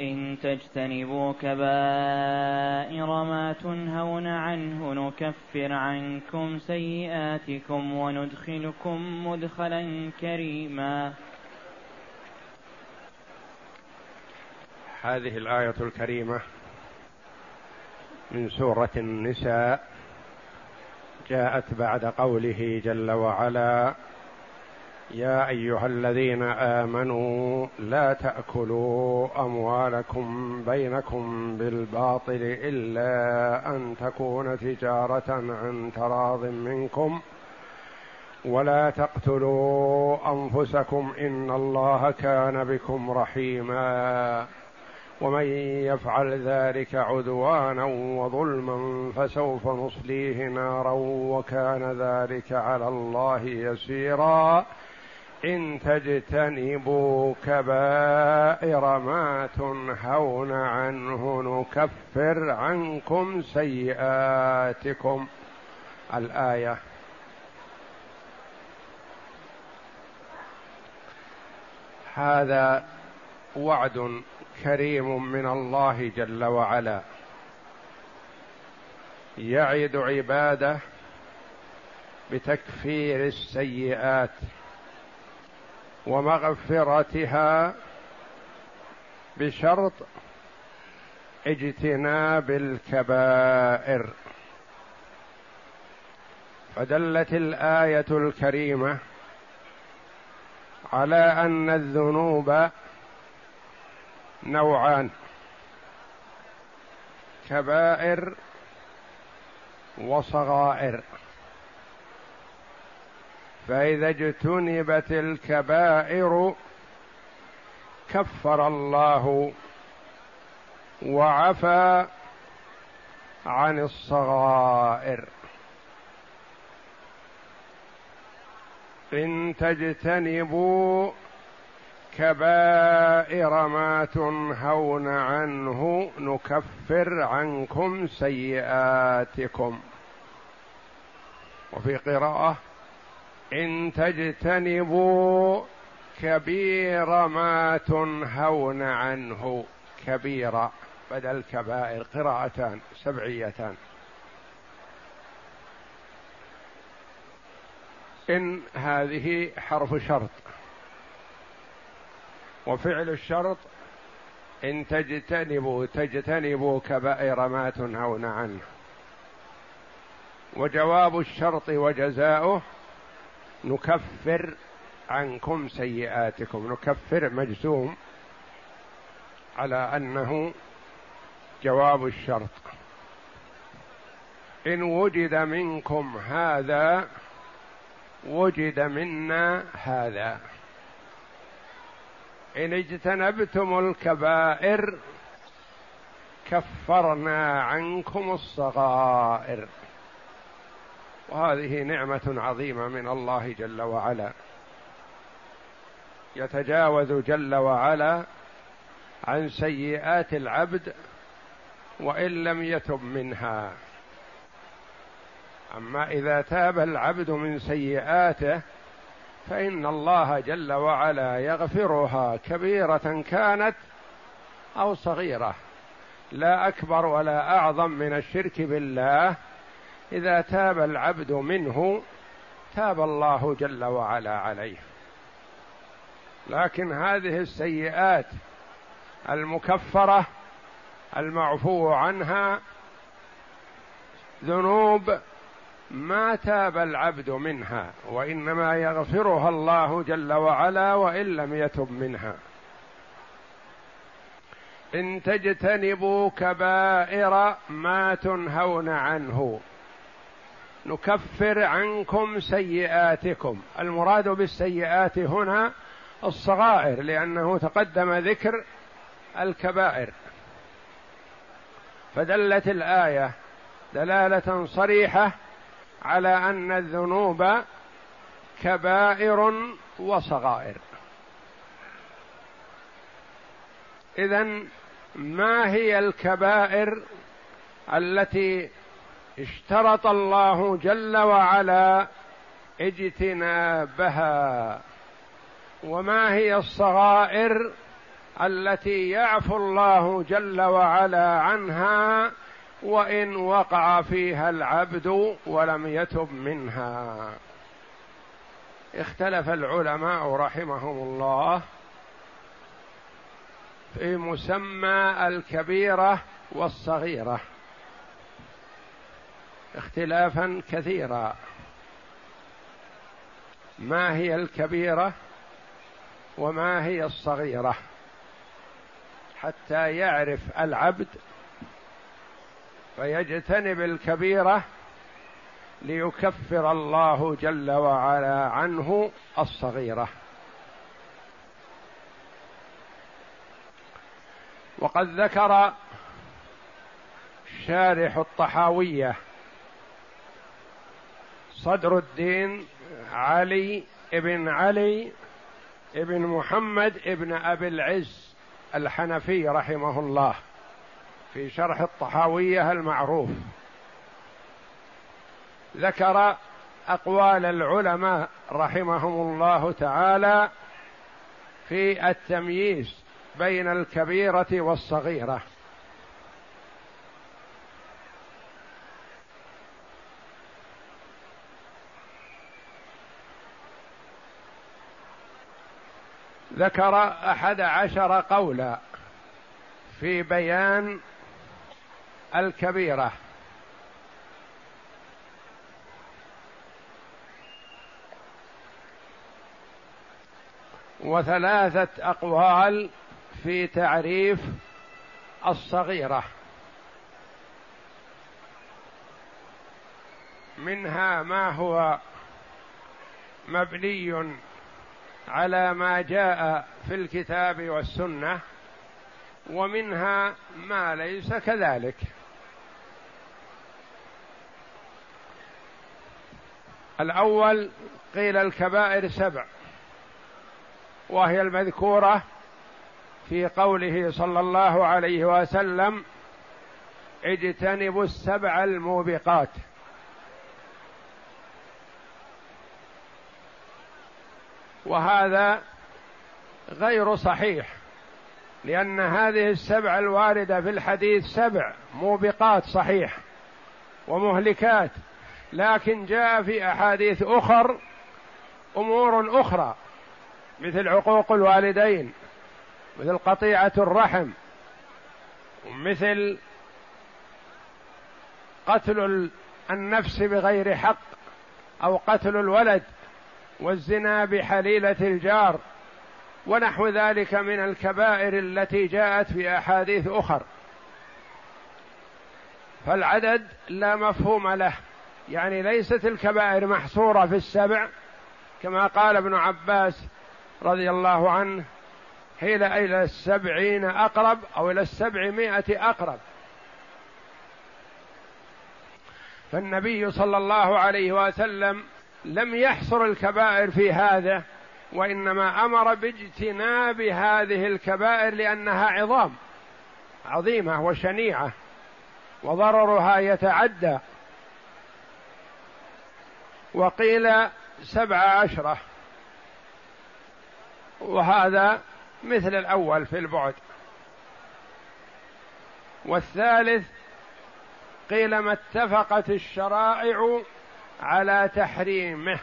إن تجتنبوا كبائر ما تنهون عنه نكفر عنكم سيئاتكم وندخلكم مدخلا كريما. هذه الآية الكريمة من سورة النساء جاءت بعد قوله جل وعلا يا أيها الذين آمنوا لا تأكلوا أموالكم بينكم بالباطل إلا أن تكون تجارة عن تراض منكم ولا تقتلوا أنفسكم إن الله كان بكم رحيما ومن يفعل ذلك عدوانا وظلما فسوف نصليه نارا وكان ذلك على الله يسيرا إن تجتنبوا كبائر ما تنهون عنه نكفر عنكم سيئاتكم. الآية. هذا وعد كريم من الله جل وعلا. يعد عباده بتكفير السيئات. ومغفرتها بشرط اجتناب الكبائر. فدلت الآية الكريمة على أن الذنوب نوعان كبائر وصغائر. فإذا اجتنبت الكبائر كفر الله وعفى عن الصغائر. إن تجتنبوا كبائر ما تنهون عنه نكفر عنكم سيئاتكم. وفي قراءة إن تجتنبوا كبير ما تنهون عنه. كبيرة بدل كبائر قراءتان سبعيتان. إن هذه حرف شرط. وفعل الشرط إن تجتنبوا تجتنبوا كبائر ما تنهون عنه. وجواب الشرط وجزاؤه نكفر عنكم سيئاتكم. نكفر مجزوم على أنه جواب الشرط. إن وجد منكم هذا وجد منا هذا. إن اجتنبتم الكبائر كفرنا عنكم الصغائر. وهذه نعمة عظيمة من الله جل وعلا. يتجاوز جل وعلا عن سيئات العبد وإن لم يتب منها. أما إذا تاب العبد من سيئاته فإن الله جل وعلا يغفرها كبيرة كانت أو صغيرة. لا أكبر ولا أعظم من الشرك بالله إذا تاب العبد منه تاب الله جل وعلا عليه. لكن هذه السيئات المكفرة المعفو عنها ذنوب ما تاب العبد منها وإنما يغفرها الله جل وعلا وإن لم يتب منها. إن تجتنبوا كبائر ما تنهون عنه. نكفر عنكم سيئاتكم. المراد بالسيئات هنا الصغائر لأنه تقدم ذكر الكبائر. فدلت الآية دلالة صريحة على أن الذنوب كبائر وصغائر. اذا ما هي الكبائر التي اشترط الله جل وعلا اجتنابها. وما هي الصغائر التي يعفو الله جل وعلا عنها وإن وقع فيها العبد ولم يتب منها؟ اختلف العلماء رحمهم الله في مسمى الكبيرة والصغيرة. اختلافا كثيرا. ما هي الكبيرة وما هي الصغيرة؟ حتى يعرف العبد فيجتنب الكبيرة ليكفر الله جل وعلا عنه الصغيرة. وقد ذكر شارح الطحاوية صدر الدين علي ابن علي ابن محمد ابن أبي العز الحنفي رحمه الله في شرح الطحاوية المعروف. ذكر أقوال العلماء رحمهم الله تعالى في التمييز بين الكبيرة والصغيرة. ذكر أحد عشر قولا في بيان الكبيرة. وثلاثة أقوال في تعريف الصغيرة. منها ما هو مبني على ما جاء في الكتاب والسنة ومنها ما ليس كذلك. الأول قيل الكبائر سبع وهي المذكورة في قوله صلى الله عليه وسلم اجتنبوا السبع الموبقات. وهذا غير صحيح لأن هذه السبع الواردة في الحديث سبع موبقات صحيح ومهلكات لكن جاء في أحاديث أخر أمور أخرى مثل عقوق الوالدين مثل قطيعة الرحم مثل قتل النفس بغير حق أو قتل الولد. والزنا بحليلة الجار ونحو ذلك من الكبائر التي جاءت في احاديث أخر. فالعدد لا مفهوم له يعني ليست الكبائر محصورة في السبع كما قال ابن عباس رضي الله عنه حيل إلى السبعين أقرب أو إلى السبعمائة أقرب. فالنبي صلى الله عليه وسلم لم يحصر الكبائر في هذا وإنما أمر باجتناب هذه الكبائر لأنها عظام عظيمة وشنيعة وضررها يتعدى. وقيل سبع عشرة. وهذا مثل الأول في البعد. والثالث قيل ما اتفقت الشرائع على تحريمه.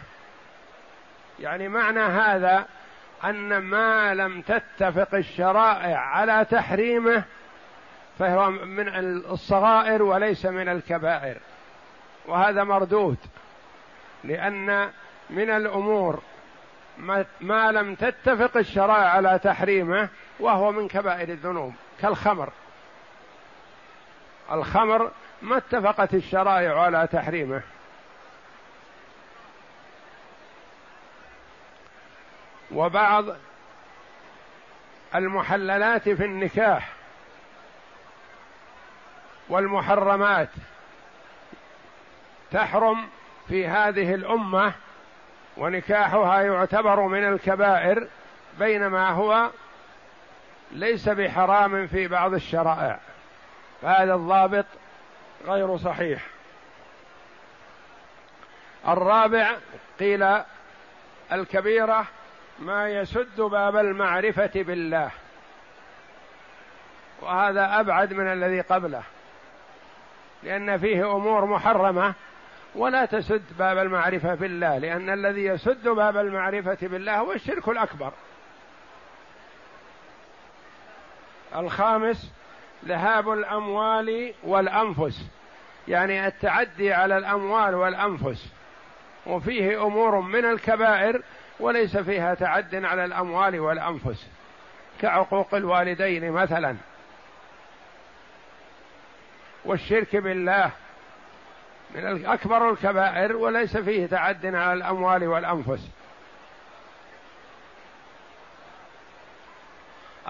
يعني معنى هذا أن ما لم تتفق الشرائع على تحريمه فهو من الصغائر وليس من الكبائر. وهذا مردود لأن من الأمور ما لم تتفق الشرائع على تحريمه وهو من كبائر الذنوب كالخمر. الخمر ما اتفقت الشرائع على تحريمه. وبعض المحللات في النكاح والمحرمات تحرم في هذه الأمة ونكاحها يعتبر من الكبائر بينما هو ليس بحرام في بعض الشرائع. فهذا الضابط غير صحيح. الرابع قيل الكبيرة ما يسد باب المعرفة بالله. وهذا أبعد من الذي قبله. لأن فيه أمور محرمة ولا تسد باب المعرفة بالله. لأن الذي يسد باب المعرفة بالله هو الشرك الأكبر. الخامس ذهاب الأموال والأنفس. يعني التعدي على الأموال والأنفس. وفيه أمور من الكبائر وليس فيها تعد على الأموال والأنفس. كعقوق الوالدين مثلا. والشرك بالله من اكبر الكبائر وليس فيه تعد على الأموال والأنفس.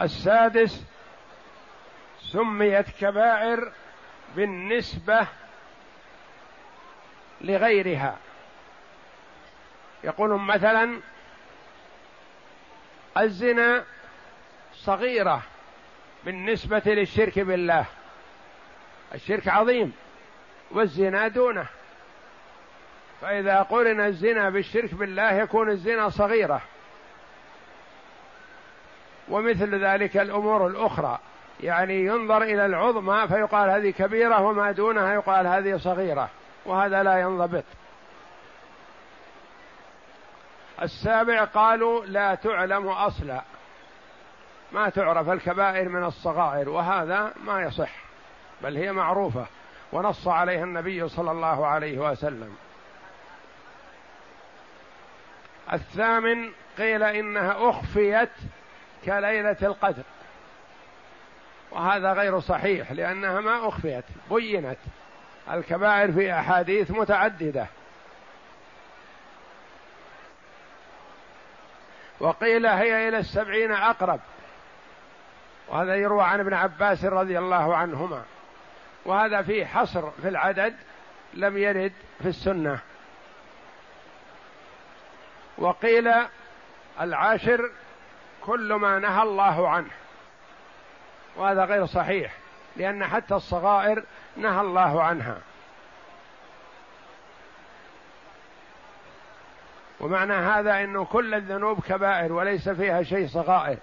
السادس سميت كبائر بالنسبة لغيرها. يقولون مثلا الزنا صغيرة بالنسبة للشرك بالله. الشرك عظيم والزنا دونه. فإذا قرن الزنا بالشرك بالله يكون الزنا صغيرة. ومثل ذلك الأمور الأخرى. يعني ينظر إلى العظمى فيقال هذه كبيرة وما دونها يقال هذه صغيرة وهذا لا ينضبط. السابع قالوا لا تعلم أصلا. ما تعرف الكبائر من الصغائر وهذا ما يصح بل هي معروفة. ونص عليها النبي صلى الله عليه وسلم. الثامن قيل إنها أخفيت كليلة القدر. وهذا غير صحيح لأنها ما أخفيت بينت. الكبائر في أحاديث متعددة. وقيل هي إلى السبعين أقرب. وهذا يروى عن ابن عباس رضي الله عنهما. وهذا فيه حصر في العدد لم يرد في السنة. وقيل العاشر كل ما نهى الله عنه. وهذا غير صحيح لأن حتى الصغائر نهى الله عنها. ومعنى هذا إنه كل الذنوب كبائر وليس فيها شيء صغائر.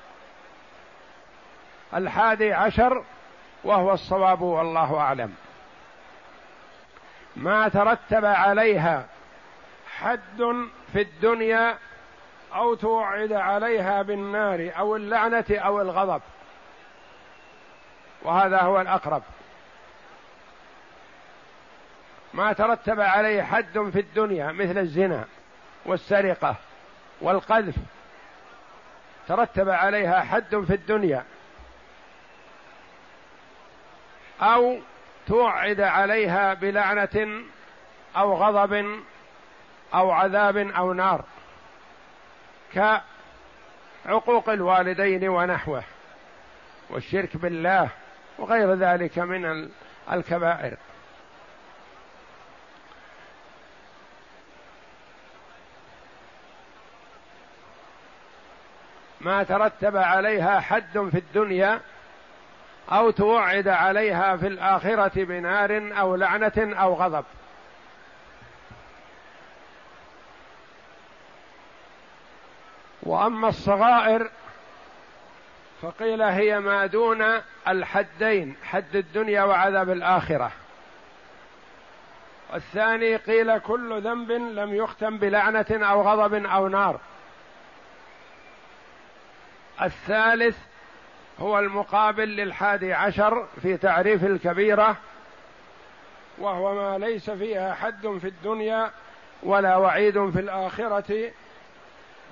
الحادي عشر وهو الصواب والله أعلم. ما ترتب عليها حد في الدنيا أو توعد عليها بالنار أو اللعنة أو الغضب. وهذا هو الأقرب. ما ترتب عليه حد في الدنيا مثل الزنا. والسرقة والقذف ترتب عليها حد في الدنيا أو توعد عليها بلعنة أو غضب أو عذاب أو نار كعقوق الوالدين ونحوه والشرك بالله وغير ذلك من الكبائر. ما ترتب عليها حد في الدنيا أو توعد عليها في الآخرة بنار أو لعنة أو غضب. وأما الصغائر فقيل هي ما دون الحدين حد الدنيا وعذاب الآخرة. الثاني قيل كل ذنب لم يختم بلعنة أو غضب أو نار. الثالث هو المقابل للحادي عشر في تعريف الكبيرة وهو ما ليس فيها حد في الدنيا ولا وعيد في الآخرة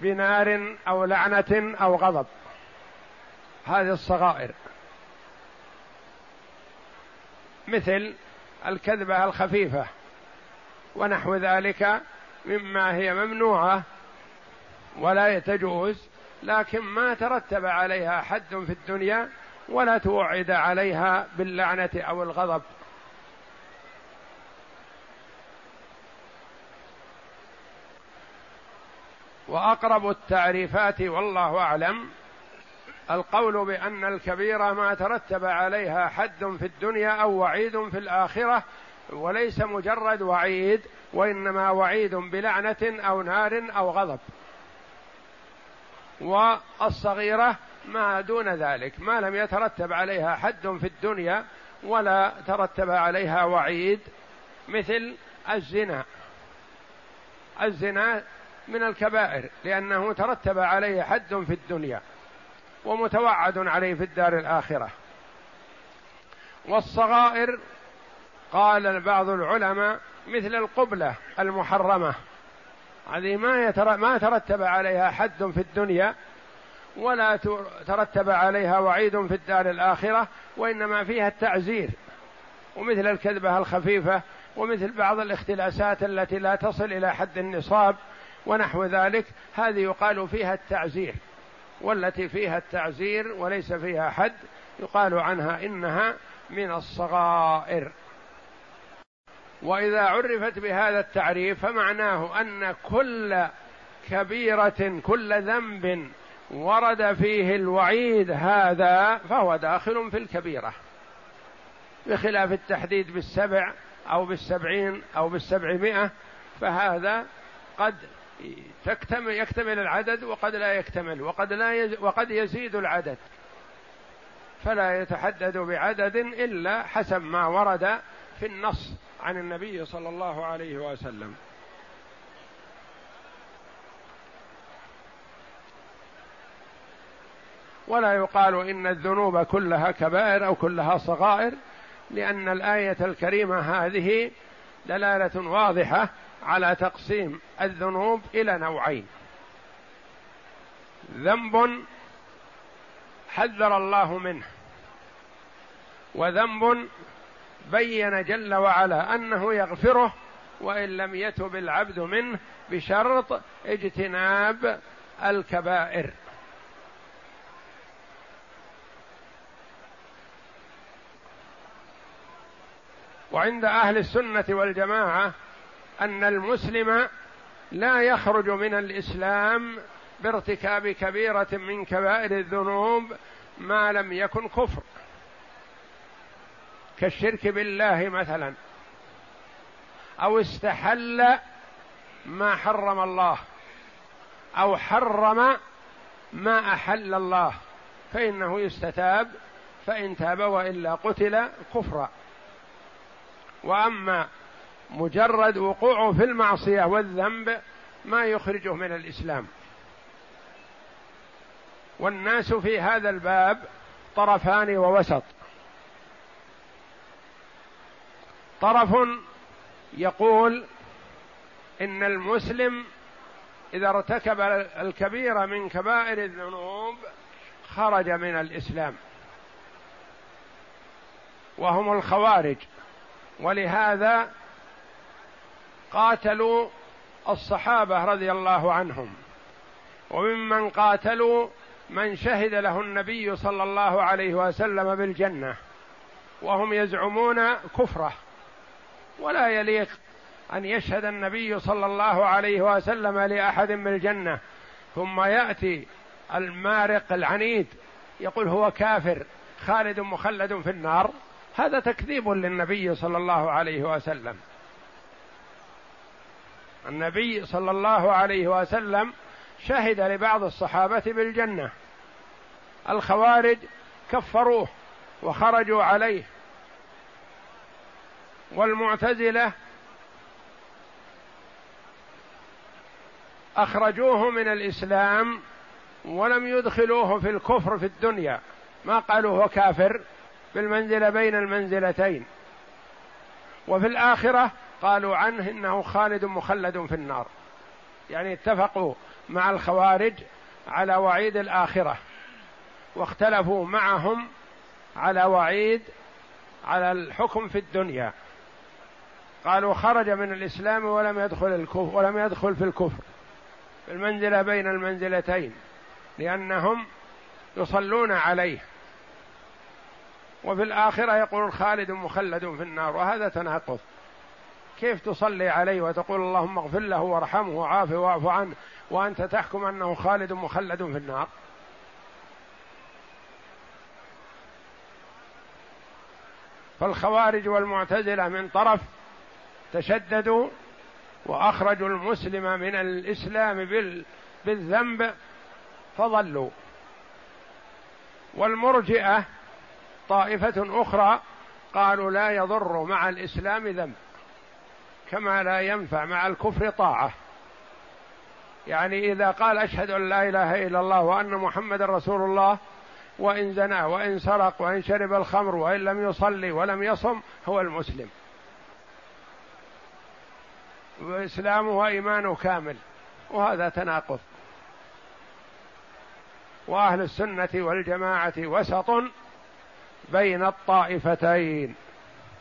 بنار أو لعنة أو غضب. هذه الصغائر. مثل الكذبة الخفيفة ونحو ذلك مما هي ممنوعة ولا تجوز لكن ما ترتب عليها حد في الدنيا ولا توعد عليها باللعنة أو الغضب. وأقرب التعريفات والله أعلم القول بأن الكبيره ما ترتب عليها حد في الدنيا أو وعيد في الآخرة وليس مجرد وعيد وإنما وعيد بلعنة أو نار أو غضب. والصغيرة ما دون ذلك ما لم يترتب عليها حد في الدنيا ولا ترتب عليها وعيد مثل الزنا. الزنا من الكبائر لأنه ترتب عليه حد في الدنيا ومتوعد عليه في الدار الآخرة. والصغائر قال بعض العلماء مثل القبلة المحرمة. هذه ما ما ترتب عليها حد في الدنيا ولا ترتب عليها وعيد في الدار الآخرة وإنما فيها التعزير. ومثل الكذبة الخفيفة ومثل بعض الاختلاسات التي لا تصل إلى حد النصاب ونحو ذلك هذه يقال فيها التعزير. والتي فيها التعزير وليس فيها حد يقال عنها إنها من الصغائر. وإذا عرفت بهذا التعريف فمعناه أن كل كبيرة كل ذنب ورد فيه الوعيد هذا فهو داخل في الكبيرة. بخلاف التحديد بالسبع أو بالسبعين أو بالسبعمائة فهذا قد تكتمل يكتمل العدد وقد لا يكتمل وقد لا يز وقد يزيد العدد. فلا يتحدد بعدد إلا حسب ما ورد في النص عن النبي صلى الله عليه وسلم. ولا يقال إن الذنوب كلها كبائر أو كلها صغائر لأن الآية الكريمة هذه دلالة واضحة على تقسيم الذنوب إلى نوعين. ذنب حذر الله منه وذنب بين جل وعلا أنه يغفره وإن لم يتب العبد منه بشرط اجتناب الكبائر. وعند أهل السنة والجماعة أن المسلم لا يخرج من الإسلام بارتكاب كبيرة من كبائر الذنوب ما لم يكن كفر. كالشرك بالله مثلا. أو استحل ما حرم الله. أو حرم ما أحل الله. فإنه يستتاب. فإن تاب وإلا قتل كفرا. وأما مجرد وقوعه في المعصية والذنب ما يخرجه من الإسلام. والناس في هذا الباب طرفان ووسط. طرف يقول إن المسلم إذا ارتكب الكبير من كبائر الذنوب خرج من الإسلام. وهم الخوارج. ولهذا قاتلوا الصحابة رضي الله عنهم. وممن قاتلوا من شهد له النبي صلى الله عليه وسلم بالجنة. وهم يزعمون كفره. ولا يليق أن يشهد النبي صلى الله عليه وسلم لأحد بالجنه ثم يأتي المارق العنيد يقول هو كافر خالد مخلد في النار. هذا تكذيب للنبي صلى الله عليه وسلم. النبي صلى الله عليه وسلم شهد لبعض الصحابة بالجنة. الخوارج كفروه وخرجوا عليه. والمعتزلة أخرجوه من الإسلام ولم يدخلوه في الكفر في الدنيا. ما قالوا هو كافر بالمنزلة بين المنزلتين. وفي الآخرة قالوا عنه إنه خالد مخلد في النار. يعني اتفقوا مع الخوارج على وعيد الآخرة. واختلفوا معهم على وعيد على الحكم في الدنيا. قالوا خرج من الإسلام ولم يدخل الكفر ولم يدخل في الكفر. في المنزلة بين المنزلتين لأنهم يصلون عليه. وفي الآخرة يقول خالد مخلد في النار وهذا تناقض. كيف تصلي عليه وتقول اللهم اغفر له وارحمه وعافه واعف عنه وأنت تحكم أنه خالد مخلد في النار؟ فالخوارج والمعتزلة من طرف تشددوا وأخرجوا المسلم من الإسلام بالذنب فضلوا. والمرجئة طائفة أخرى قالوا لا يضر مع الإسلام ذنب كما لا ينفع مع الكفر طاعة. يعني إذا قال أشهد أن لا إله إلا الله وأن محمد رسول الله وإن زنى وإن سرق وإن شرب الخمر وإن لم يصلي ولم يصم هو المسلم. وإسلامه وإيمانه كامل. وهذا تناقض. وأهل السنة والجماعة وسط بين الطائفتين.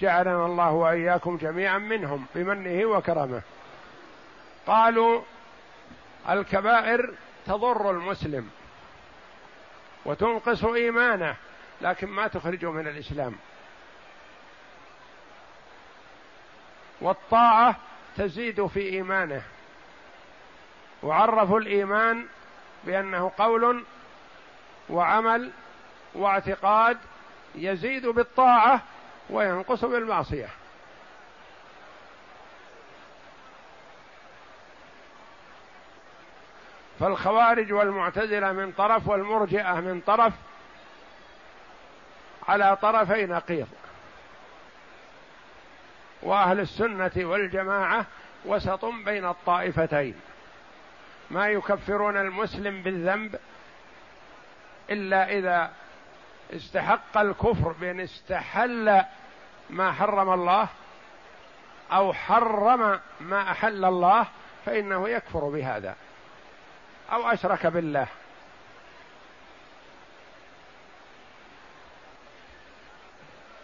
جعلنا الله وإياكم جميعا منهم بمنه وكرمه. قالوا الكبائر تضر المسلم وتنقص إيمانه لكن ما تخرجه من الإسلام. والطاعة تزيد في إيمانه. وعرفوا الإيمان بأنه قول وعمل واعتقاد يزيد بالطاعة وينقص بالمعصية. فالخوارج والمعتزلة من طرف والمرجئة من طرف على طرفي نقيض. وأهل السنة والجماعة وسط بين الطائفتين. ما يكفرون المسلم بالذنب إلا إذا استحق الكفر بأن استحل ما حرم الله أو حرم ما أحل الله فإنه يكفر بهذا أو أشرك بالله.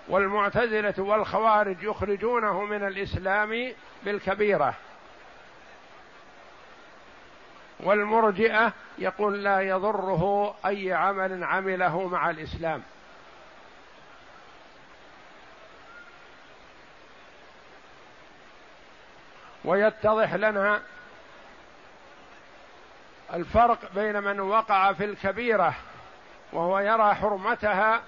والمعتزلة والخوارج يخرجونه من الإسلام بالكبيرة. والمرجئة يقول لا يضره أي عمل عمله مع الإسلام. ويتضح لنا الفرق بين من وقع في الكبيرة وهو يرى حرمتها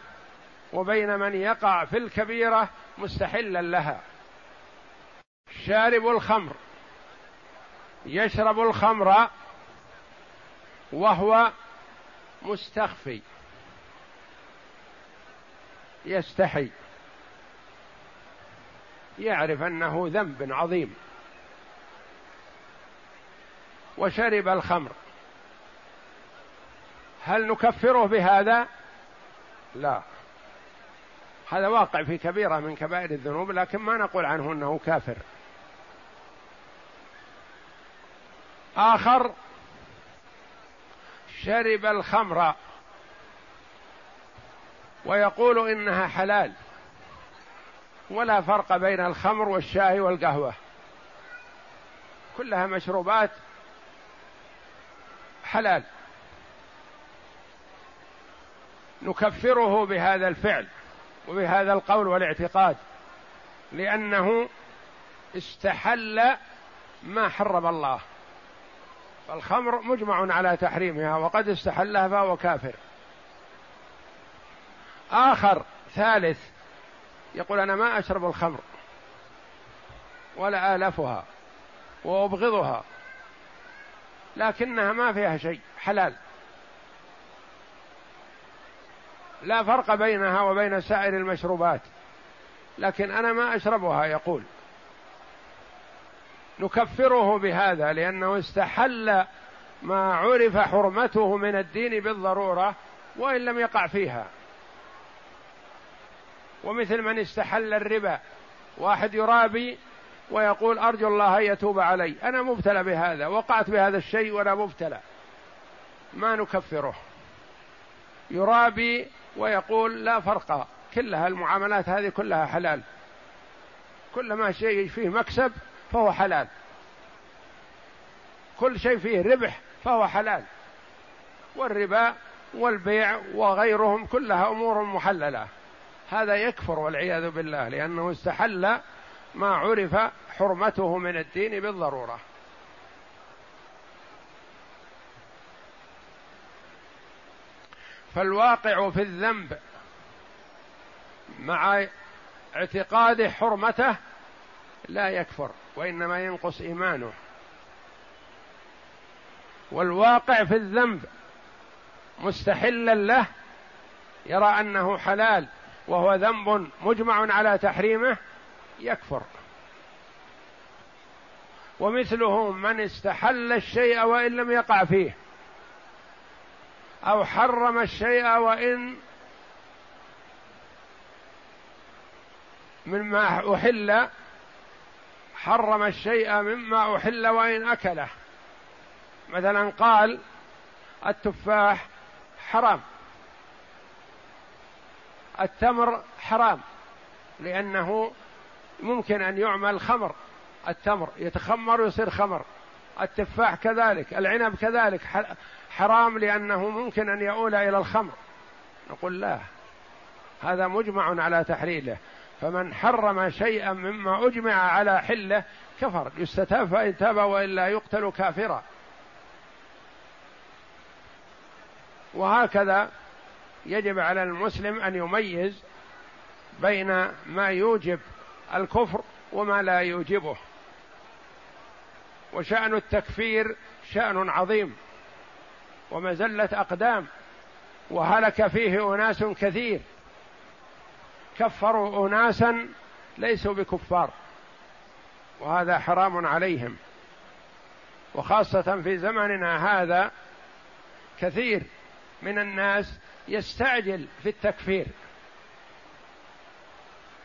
وبين من يقع في الكبيرة مستحلا لها. شارب الخمر يشرب الخمر وهو مستخفي يستحي يعرف أنه ذنب عظيم. وشرب الخمر هل نكفره بهذا؟ لا. هذا واقع في كبيرة من كبائر الذنوب لكن ما نقول عنه إنه كافر. آخر شرب الخمر ويقول إنها حلال ولا فرق بين الخمر والشاي والقهوة. كلها مشروبات حلال. نكفره بهذا الفعل. وبهذا القول والاعتقاد لأنه استحل ما حرم الله. فالخمر مجمع على تحريمها وقد استحلها فهو كافر. آخر ثالث يقول أنا ما أشرب الخمر ولا آلفها وأبغضها لكنها ما فيها شيء حلال. لا فرق بينها وبين سائر المشروبات لكن أنا ما أشربها يقول. نكفره بهذا لأنه استحل ما عرف حرمته من الدين بالضرورة وإن لم يقع فيها. ومثل من استحل الربا واحد يرابي ويقول أرجو الله أن يتوب علي. أنا مبتلى بهذا وقعت بهذا الشيء وأنا مبتلى. ما نكفره. يرابي ويقول لا فرق كلها المعاملات هذه كلها حلال. كل ما شيء فيه مكسب فهو حلال. كل شيء فيه ربح فهو حلال. والربا والبيع وغيرهم كلها أمور محللة. هذا يكفر والعياذ بالله لأنه استحل ما عرف حرمته من الدين بالضرورة. فالواقع في الذنب مع اعتقاد حرمته لا يكفر وإنما ينقص إيمانه. والواقع في الذنب مستحلا له يرى أنه حلال وهو ذنب مجمع على تحريمه يكفر. ومثله من استحل الشيء وإن لم يقع فيه. أو حرم الشيء وإن مما أحل حرم الشيء مما أحل وإن أكله. مثلا قال التفاح حرام. التمر حرام لأنه ممكن أن يعمل خمر. التمر يتخمر ويصير خمر. التفاح كذلك العنب كذلك حرام لأنه ممكن أن يؤول إلى الخمر. نقول لا هذا مجمع على تحريله فمن حرم شيئا مما أجمع على حله كفر يستتاب فإن تاب وإلا يقتل كافرا. وهكذا يجب على المسلم أن يميز بين ما يوجب الكفر وما لا يوجبه. وشأن التكفير شأن عظيم ومزلة أقدام وهلك فيه أناس كثير كفروا أناسا ليسوا بكفار وهذا حرام عليهم وخاصة في زمننا هذا كثير من الناس يستعجل في التكفير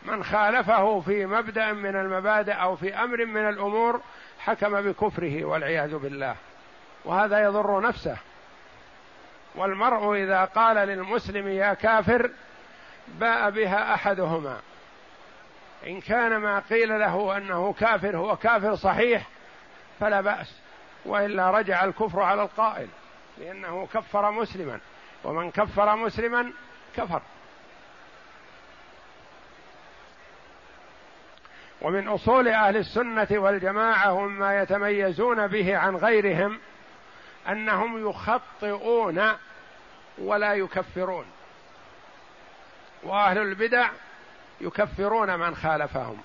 من خالفه في مبدأ من المبادئ أو في أمر من الأمور حكم بكفره والعياذ بالله. وهذا يضر نفسه. والمرء إذا قال للمسلم يا كافر باء بها أحدهما. إن كان ما قيل له أنه كافر هو كافر صحيح فلا بأس. وإلا رجع الكفر على القائل لأنه كفر مسلما. ومن كفر مسلما كفر. ومن أصول أهل السنة والجماعة وما يتميزون به عن غيرهم أنهم يخطئون ولا يكفرون. وأهل البدع يكفرون من خالفهم.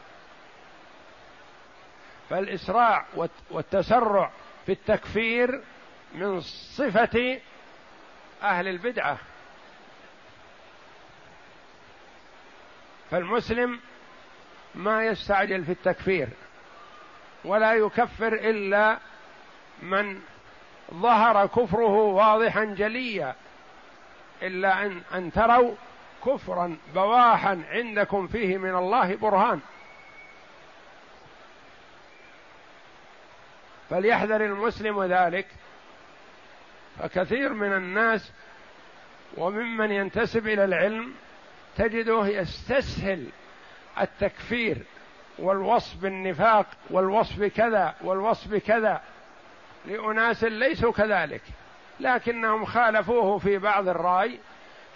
فالإسراع والتسرع في التكفير من صفة أهل البدعة. فالمسلم ما يستعجل في التكفير ولا يكفر إلا من ظهر كفره واضحا جليا إلا أن أن تروا كفرا بواحا عندكم فيه من الله برهان. فليحذر المسلم ذلك فكثير من الناس وممن ينتسب إلى العلم تجده يستسهل التكفير والوصف بالنفاق والوصف كذا والوصف كذا لأناس ليسوا كذلك لكنهم خالفوه في بعض الرأي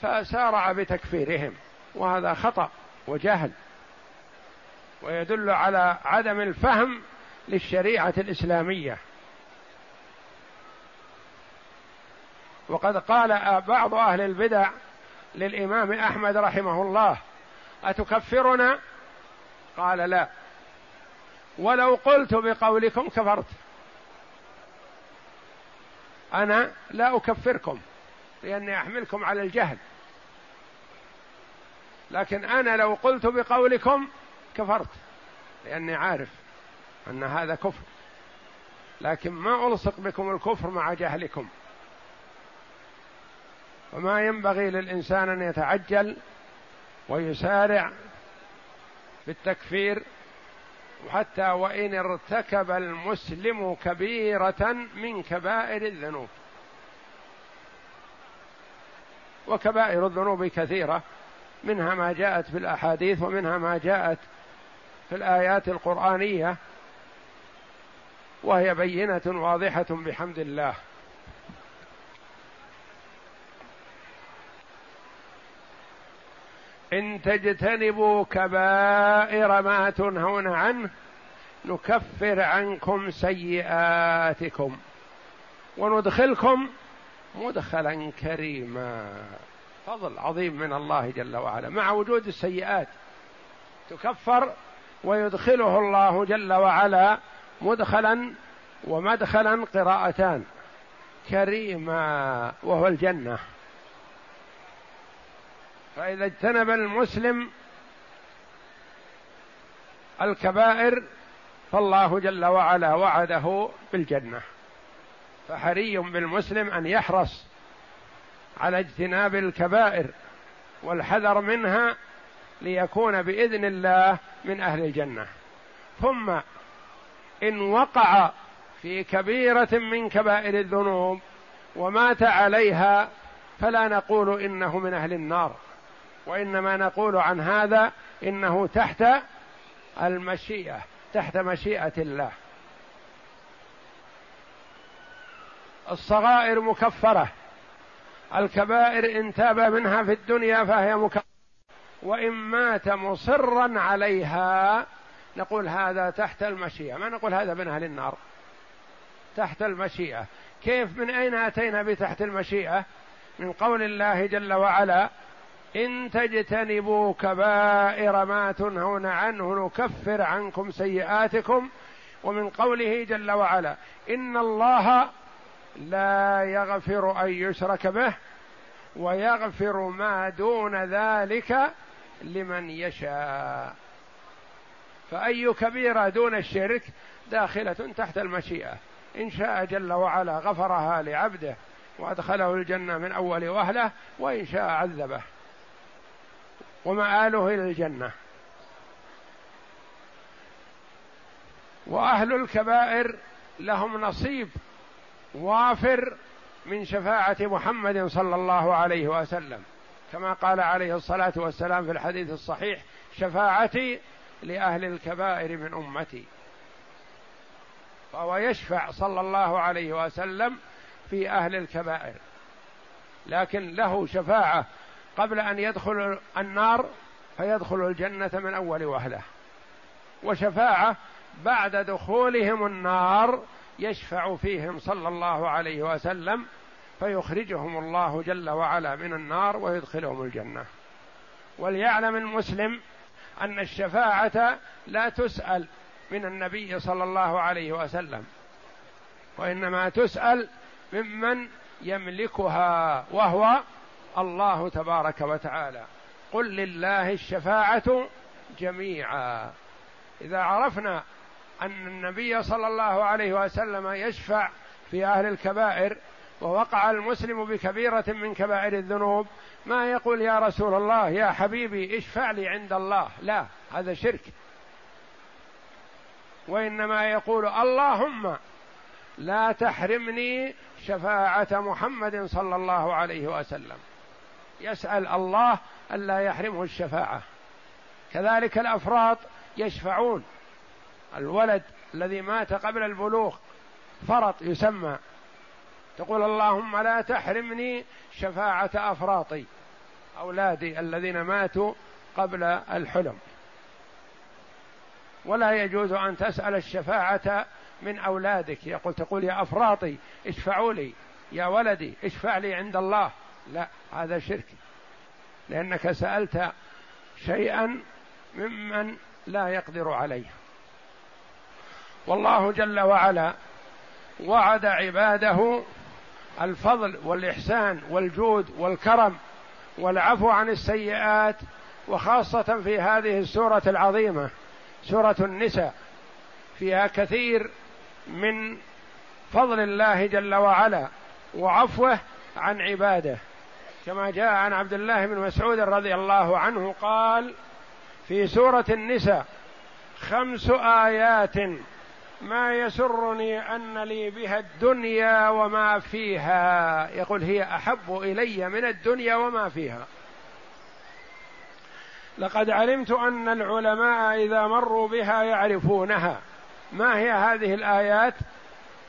فسارع بتكفيرهم وهذا خطأ وجهل ويدل على عدم الفهم للشريعة الإسلامية. وقد قال بعض أهل البدع للإمام أحمد رحمه الله أتكفرنا؟ قال لا. ولو قلت بقولكم كفرت. أنا لا أكفركم لأني أحملكم على الجهل. لكن أنا لو قلت بقولكم كفرت لأني عارف أن هذا كفر. لكن ما ألصق بكم الكفر مع جهلكم. وما ينبغي للإنسان أن يتعجل ويسارع في التكفير حتى وإن ارتكب المسلم كبيرة من كبائر الذنوب. وكبائر الذنوب كثيرة منها ما جاءت في الأحاديث ومنها ما جاءت في الآيات القرآنية وهي بينة واضحة بحمد الله. إن تجتنبوا كبائر ما تنهون عنه نكفر عنكم سيئاتكم وندخلكم مدخلا كريما. فضل عظيم من الله جل وعلا. مع وجود السيئات تكفر ويدخله الله جل وعلا مدخلا ومدخلا قراءتان. كريما وهو الجنة. فإذا اجتنب المسلم الكبائر فالله جل وعلا وعده بالجنة. فحري بالمسلم أن يحرص على اجتناب الكبائر والحذر منها ليكون بإذن الله من أهل الجنة. ثم إن وقع في كبيرة من كبائر الذنوب ومات عليها فلا نقول إنه من أهل النار. وإنما نقول عن هذا إنه تحت المشيئة تحت مشيئة الله. الصغائر مكفرة. الكبائر إن تاب منها في الدنيا فهي مكفرة. وإن مات مصرا عليها نقول هذا تحت المشيئة. ما نقول هذا من أهل النار؟ تحت المشيئة. كيف من أين أتينا بتحت المشيئة؟ من قول الله جل وعلا إن تجتنبوا كبائر ما تنهون عنه نكفر عنكم سيئاتكم. ومن قوله جل وعلا إن الله لا يغفر أن يشرك به ويغفر ما دون ذلك لمن يشاء. فأي كبيرة دون الشرك داخلة تحت المشيئة. إن شاء جل وعلا غفرها لعبده وأدخله الجنة من أول وهله وإن شاء عذبه. ومآله إلى الجنة. وأهل الكبائر لهم نصيب وافر من شفاعة محمد صلى الله عليه وسلم. كما قال عليه الصلاة والسلام في الحديث الصحيح شفاعتي لأهل الكبائر من أمتي. فهو يشفع صلى الله عليه وسلم في أهل الكبائر. لكن له شفاعة قبل أن يدخل النار فيدخل الجنة من أول وهله وشفاعة بعد دخولهم النار يشفع فيهم صلى الله عليه وسلم فيخرجهم الله جل وعلا من النار ويدخلهم الجنة. وليعلم المسلم أن الشفاعة لا تسأل من النبي صلى الله عليه وسلم وإنما تسأل ممن يملكها وهو الله تبارك وتعالى. قل لله الشفاعة جميعا. إذا عرفنا أن النبي صلى الله عليه وسلم يشفع في أهل الكبائر ووقع المسلم بكبيرة من كبائر الذنوب ما يقول يا رسول الله يا حبيبي اشفع لي عند الله. لا هذا شرك. وإنما يقول اللهم لا تحرمني شفاعة محمد صلى الله عليه وسلم. يسأل الله ألا يحرمه الشفاعة. كذلك الأفراط يشفعون. الولد الذي مات قبل البلوغ فرط يسمى. تقول اللهم لا تحرمني شفاعة أفراطي أولادي الذين ماتوا قبل الحلم. ولا يجوز أن تسأل الشفاعة من أولادك. يقول تقول يا أفراطي اشفعوا لي يا ولدي اشفع لي عند الله. لا هذا شرك. لأنك سألت شيئا ممن لا يقدر عليه. والله جل وعلا وعد عباده الفضل والإحسان والجود والكرم والعفو عن السيئات وخاصة في هذه السورة العظيمة سورة النساء. فيها كثير من فضل الله جل وعلا وعفوه عن عباده. كما جاء عن عبد الله بن مسعود رضي الله عنه قال في سورة النساء خمس آيات ما يسرني أن لي بها الدنيا وما فيها. يقول هي أحب إلي من الدنيا وما فيها. لقد علمت أن العلماء إذا مروا بها يعرفونها. ما هي هذه الآيات؟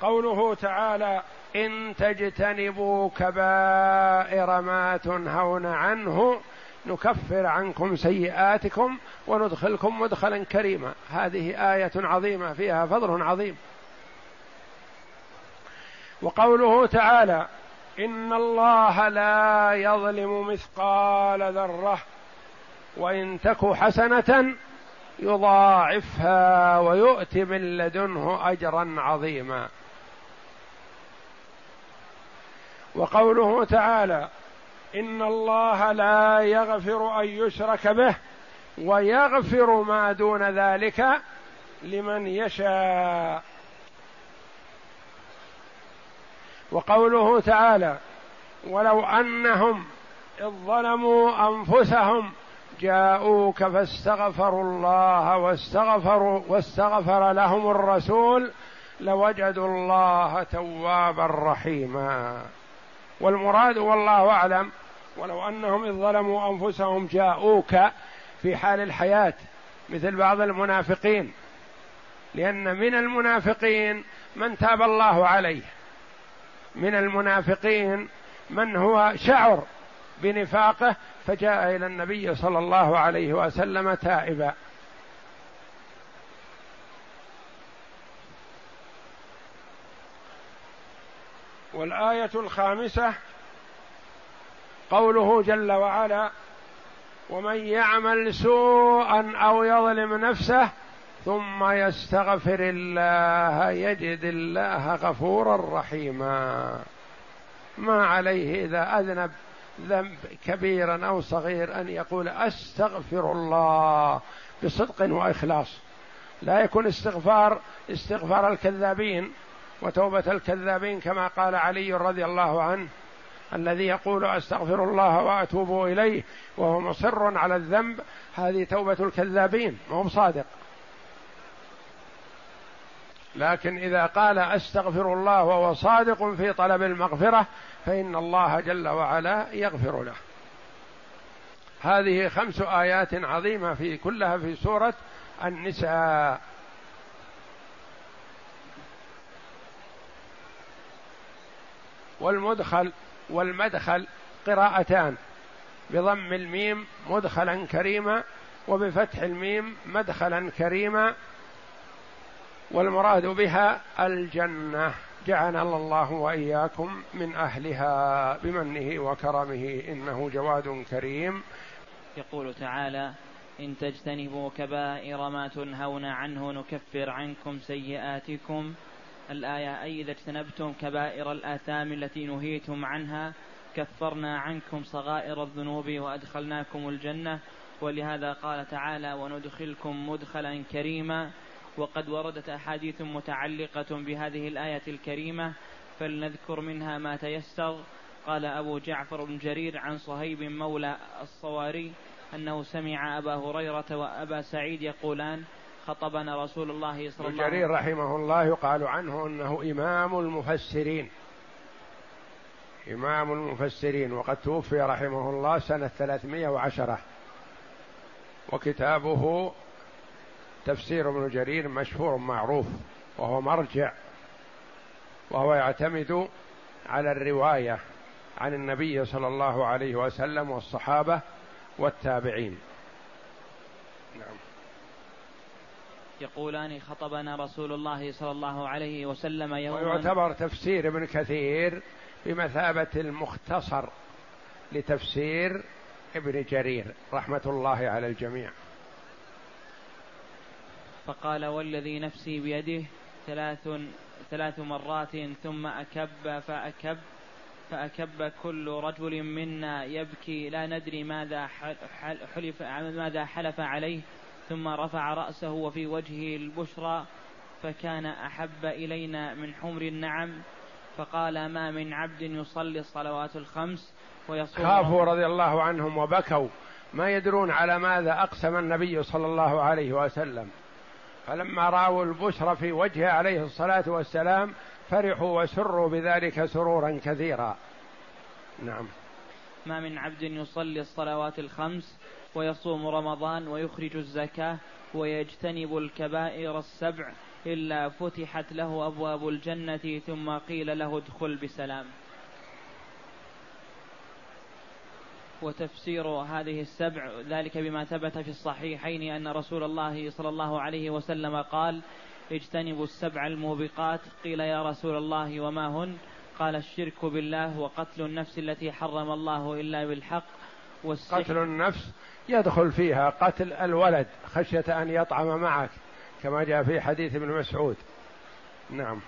قوله تعالى إن تجتنبوا كبائر ما تنهون عنه نكفر عنكم سيئاتكم وندخلكم مدخلا كريما. هذه آية عظيمة فيها فضل عظيم. وقوله تعالى إن الله لا يظلم مثقال ذرة وإن تك حسنة يضاعفها ويؤت من لدنه أجرا عظيما. وقوله تعالى إن الله لا يغفر أن يشرك به ويغفر ما دون ذلك لمن يشاء. وقوله تعالى ولو أنهم إذ ظلموا أنفسهم جاءوك فاستغفروا الله واستغفروا واستغفر لهم الرسول لوجدوا الله توابا رحيما. والمراد والله أعلم ولو أنهم إذ ظلموا أنفسهم جاءوك في حال الحياة مثل بعض المنافقين لأن من المنافقين من تاب الله عليه من المنافقين من هو شعر بنفاقه فجاء إلى النبي صلى الله عليه وسلم تائبا. والآية الخامسة قوله جل وعلا ومن يعمل سوءا أو يظلم نفسه ثم يستغفر الله يجد الله غفورا رحيما. ما عليه إذا أذنب ذنب كبيرا أو صغير أن يقول أستغفر الله بصدق وإخلاص. لا يكون استغفار استغفار الكذابين. وتوبة الكذابين كما قال علي رضي الله عنه الذي يقول أستغفر الله وأتوب إليه وهو مصر على الذنب هذه توبة الكذابين وهو صادق لكن إذا قال أستغفر الله وهو صادق في طلب المغفرة فإن الله جل وعلا يغفر له. هذه خمس آيات عظيمة في كلها في سورة النساء. والمدخل والمدخل قراءتان. بضم الميم مدخلا كريما وبفتح الميم مدخلا كريما. والمراد بها الجنة. جعلنا الله وإياكم من أهلها بمنه وكرمه إنه جواد كريم. يقول تعالى إن تجتنبوا كبائر ما تنهون عنه نكفر عنكم سيئاتكم الآية أي إذا اجتنبتم كبائر الآثام التي نهيتم عنها كفرنا عنكم صغائر الذنوب وأدخلناكم الجنة. ولهذا قال تعالى وندخلكم مدخلا كريما. وقد وردت أحاديث متعلقة بهذه الآية الكريمة فلنذكر منها ما تيسر. قال أبو جعفر بن جرير عن صهيب مولى الصواري أنه سمع أبا هريرة وأبا سعيد يقولان خطبنا رسول الله صلى الله عليه وسلم. جرير رحمه الله يقال عنه أنه إمام المفسرين. إمام المفسرين وقد توفي رحمه الله سنة 310 وكتابه تفسير ابن جرير مشهور معروف وهو مرجع وهو يعتمد على الرواية عن النبي صلى الله عليه وسلم والصحابة والتابعين نعم يقولان خطبنا رسول الله صلى الله عليه وسلم يوما ويعتبر تفسير ابن كثير بمثابة المختصر لتفسير ابن جرير رحمة الله على الجميع. فقال والذي نفسي بيده ثلاث ثلاث مرات ثم أكب فأكب فأكب كل رجل منا يبكي لا ندري ماذا حلف ماذا حلف عليه. ثم رفع رأسه وفي وجهه البشرى فكان أحب إلينا من حمر النعم فقال ما من عبد يصلي الصلوات الخمس ويصوم خافوا رضي الله عنهم وبكوا. ما يدرون على ماذا أقسم النبي صلى الله عليه وسلم. فلما راوا البشرى في وجهه عليه الصلاة والسلام فرحوا وسروا بذلك سرورا كثيرا. نعم. ما من عبد يصلي الصلوات الخمس ويصوم رمضان ويخرج الزكاة ويجتنب الكبائر السبع إلا فتحت له أبواب الجنة ثم قيل له ادخل بسلام. وتفسير هذه السبع ذلك بما ثبت في الصحيحين أن رسول الله صلى الله عليه وسلم قال اجتنبوا السبع الموبقات. قيل يا رسول الله وما هن؟ قال الشرك بالله وقتل النفس التي حرم الله إلا بالحق. قتل النفس يدخل فيها قتل الولد خشية أن يطعم معك كما جاء في حديث ابن مسعود. نعم.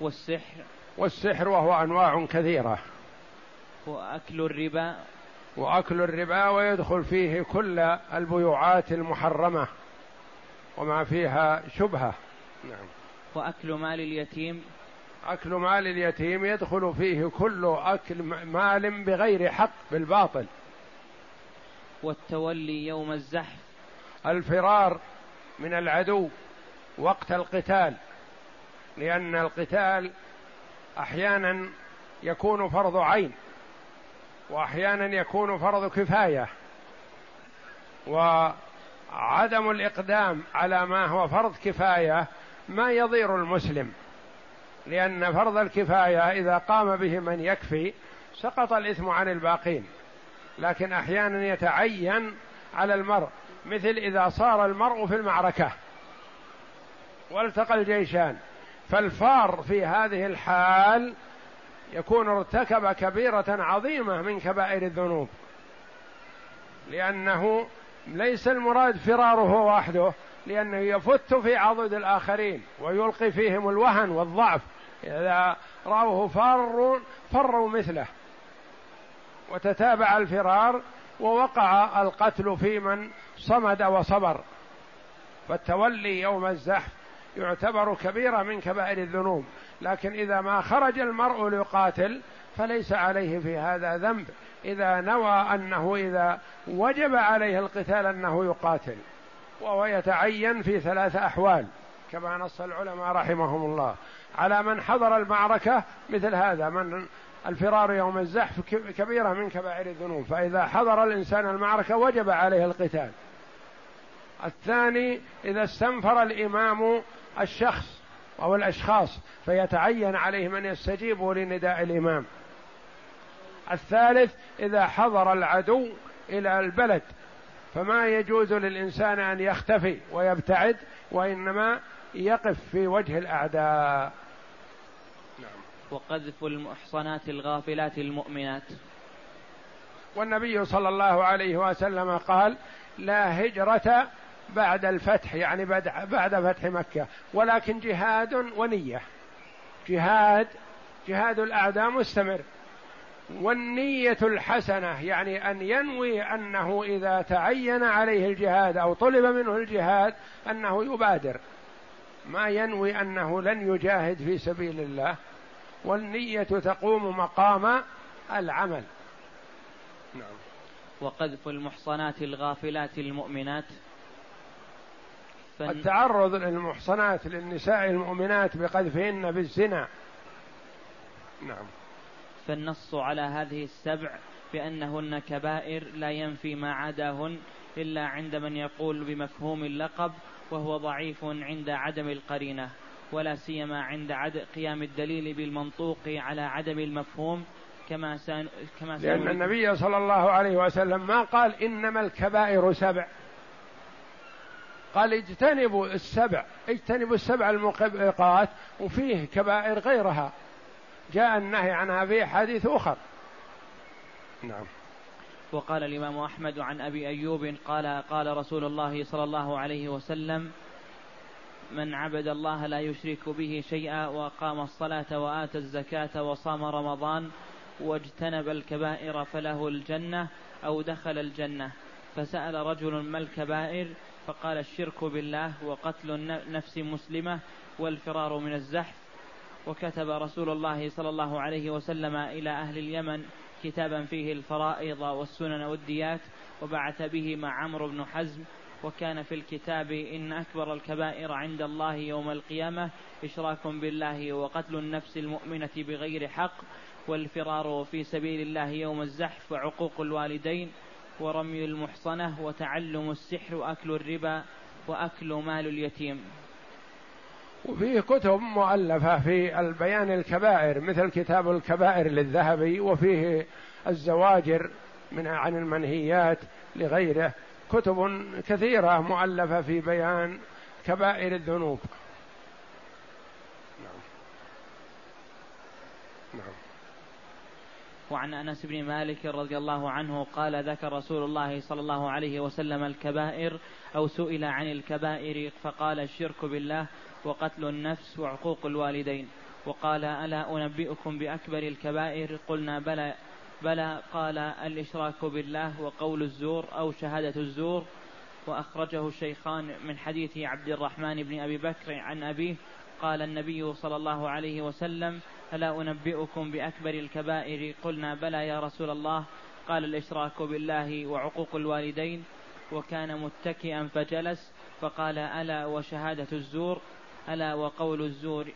والسحر؟ والسحر وهو أنواع كثيرة. وأكل الربا؟ وأكل الربا ويدخل فيه كل البيوعات المحرمة وما فيها شبهة. نعم. وأكل مال اليتيم؟ أكل مال اليتيم يدخل فيه كل أكل مال بغير حق بالباطل. والتولي يوم الزحف. الفرار من العدو وقت القتال لأن القتال أحيانا يكون فرض عين وأحيانا يكون فرض كفاية وعدم الإقدام على ما هو فرض كفاية ما يضير المسلم لأن فرض الكفاية إذا قام به من يكفي سقط الإثم عن الباقين. لكن أحيانا يتعين على المرء مثل إذا صار المرء في المعركة والتقى الجيشان فالفار في هذه الحال يكون ارتكب كبيرة عظيمة من كبائر الذنوب لأنه ليس المراد فراره وحده لأنه يفت في عضد الآخرين ويلقي فيهم الوهن والضعف إذا رأوه فر فروا مثله. وتتابع الفرار ووقع القتل في من صمد وصبر. فالتولي يوم الزحف يعتبر كبيرة من كبائر الذنوب لكن إذا ما خرج المرء ليقاتل فليس عليه في هذا ذنب. إذا نوى أنه إذا وجب عليه القتال أنه يقاتل وهو يتعين في ثلاث أحوال كما نص العلماء رحمهم الله. على من حضر المعركة مثل هذا من الفرار يوم الزحف كبيرة من كبائر الذنوب. فإذا حضر الإنسان المعركة وجب عليه القتال. الثاني إذا استنفر الإمام الشخص أو الأشخاص فيتعين عليه من يستجيب لنداء الإمام. الثالث إذا حضر العدو إلى البلد فما يجوز للإنسان أن يختفي ويبتعد وإنما يقف في وجه الأعداء. وقذف المحصنات الغافلات المؤمنات. والنبي صلى الله عليه وسلم قال لا هجرة بعد الفتح يعني بعد فتح مكة ولكن جهاد ونية. جهاد جهاد الأعداء مستمر. والنية الحسنة يعني أن ينوي أنه إذا تعين عليه الجهاد أو طلب منه الجهاد أنه يبادر. ما ينوي أنه لن يجاهد في سبيل الله. والنية تقوم مقام العمل. نعم. وقذف المحصنات الغافلات المؤمنات. فن... التعرض للمحصنات للنساء المؤمنات بقذفهن بالزنا نعم. فالنص على هذه السبع بأنهن كبائر لا ينفي ما عداهن إلا عند من يقول بمفهوم اللقب وهو ضعيف عند عدم القرينة. ولا سيما عند عد قيام الدليل بالمنطوق على عدم المفهوم كما سان كما لأن النبي صلى الله عليه وسلم ما قال إنما الكبائر سبع. قال اجتنبوا السبع اجتنبوا السبع الموبقات وفيه كبائر غيرها. جاء النهي عنها في حديث أخر. نعم. وقال الإمام أحمد عن أبي أيوب قال قال رسول الله صلى الله عليه وسلم من عبد الله لا يشرك به شيئا وأقام الصلاة وآتى الزكاة وصام رمضان واجتنب الكبائر فله الجنة أو دخل الجنة. فسأل رجل ما الكبائر؟ فقال الشرك بالله وقتل النفس مسلمة والفرار من الزحف. وكتب رسول الله صلى الله عليه وسلم إلى أهل اليمن كتابا فيه الفرائض والسنن والديات وبعث به مع عمرو بن حزم وكان في الكتاب إن أكبر الكبائر عند الله يوم القيامة إشراك بالله وقتل النفس المؤمنة بغير حق والفرار في سبيل الله يوم الزحف وعقوق الوالدين ورمي المحصنة وتعلم السحر وأكل الربا وأكل مال اليتيم. وفيه كتب مؤلفة في البيان الكبائر مثل كتاب الكبائر للذهبي وفيه الزواجر من عن المنهيات لغيره. كتب كثيرة مؤلفة في بيان كبائر الذنوب. نعم. نعم. وعن أنس بن مالك رضي الله عنه قال ذكر رسول الله صلى الله عليه وسلم الكبائر أو سئل عن الكبائر فقال الشرك بالله وقتل النفس وعقوق الوالدين. وقال ألا أنبئكم بأكبر الكبائر؟ قلنا بلى بلى قال الإشراك بالله وقول الزور أو شهادة الزور. وأخرجه الشيخان من حديث عبد الرحمن بن أبي بكر عن أبيه قال النبي صلى الله عليه وسلم ألا أنبئكم بأكبر الكبائر؟ قلنا بلى يا رسول الله. قال الإشراك بالله وعقوق الوالدين وكان متكئا فجلس. فقال ألا وشهادة الزور؟ ألا وقول الزور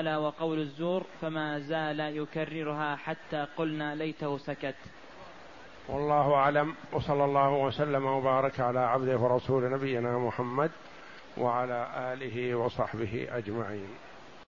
ألا وقول الزور فما زال يكررها حتى قلنا ليته سكت. والله أعلم. وصلى الله وسلم وبارك على عبده ورسول نبينا محمد وعلى آله وصحبه أجمعين.